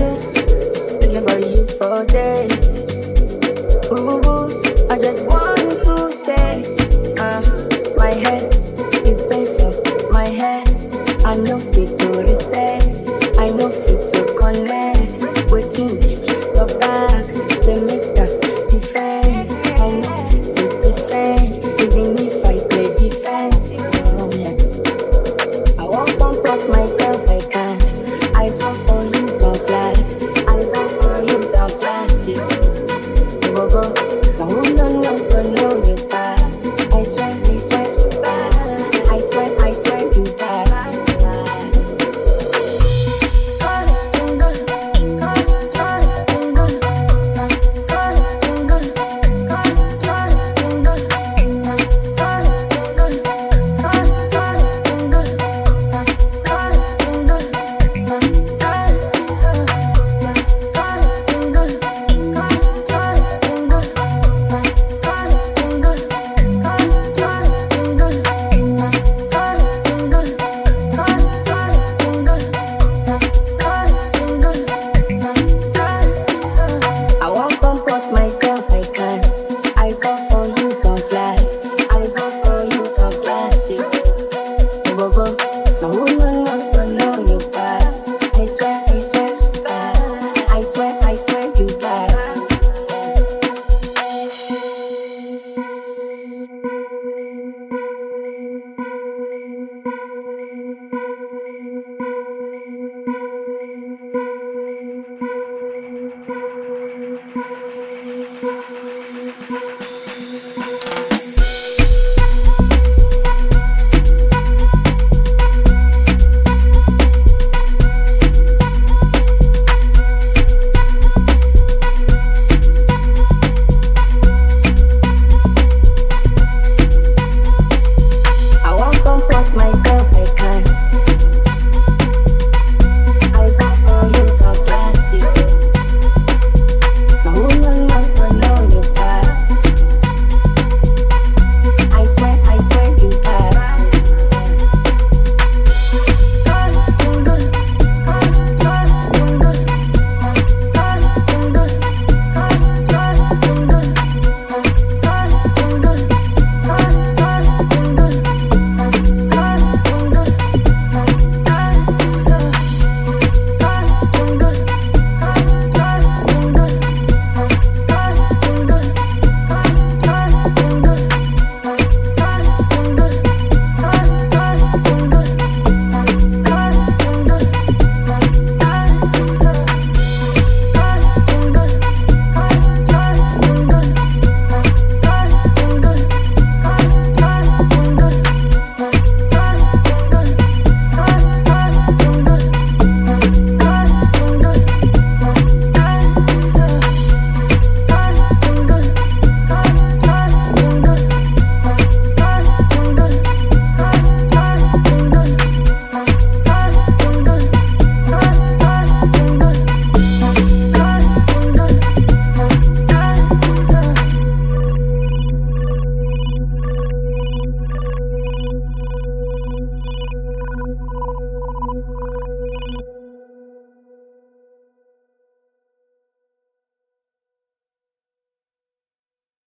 Looking for you for days. I just want to say, uh, my head, is paper. my head. I know fit to reset, I know fit to connect. Waiting, for back.